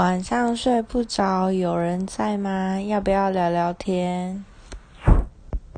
晚上睡不着有人在吗？要不要聊聊天？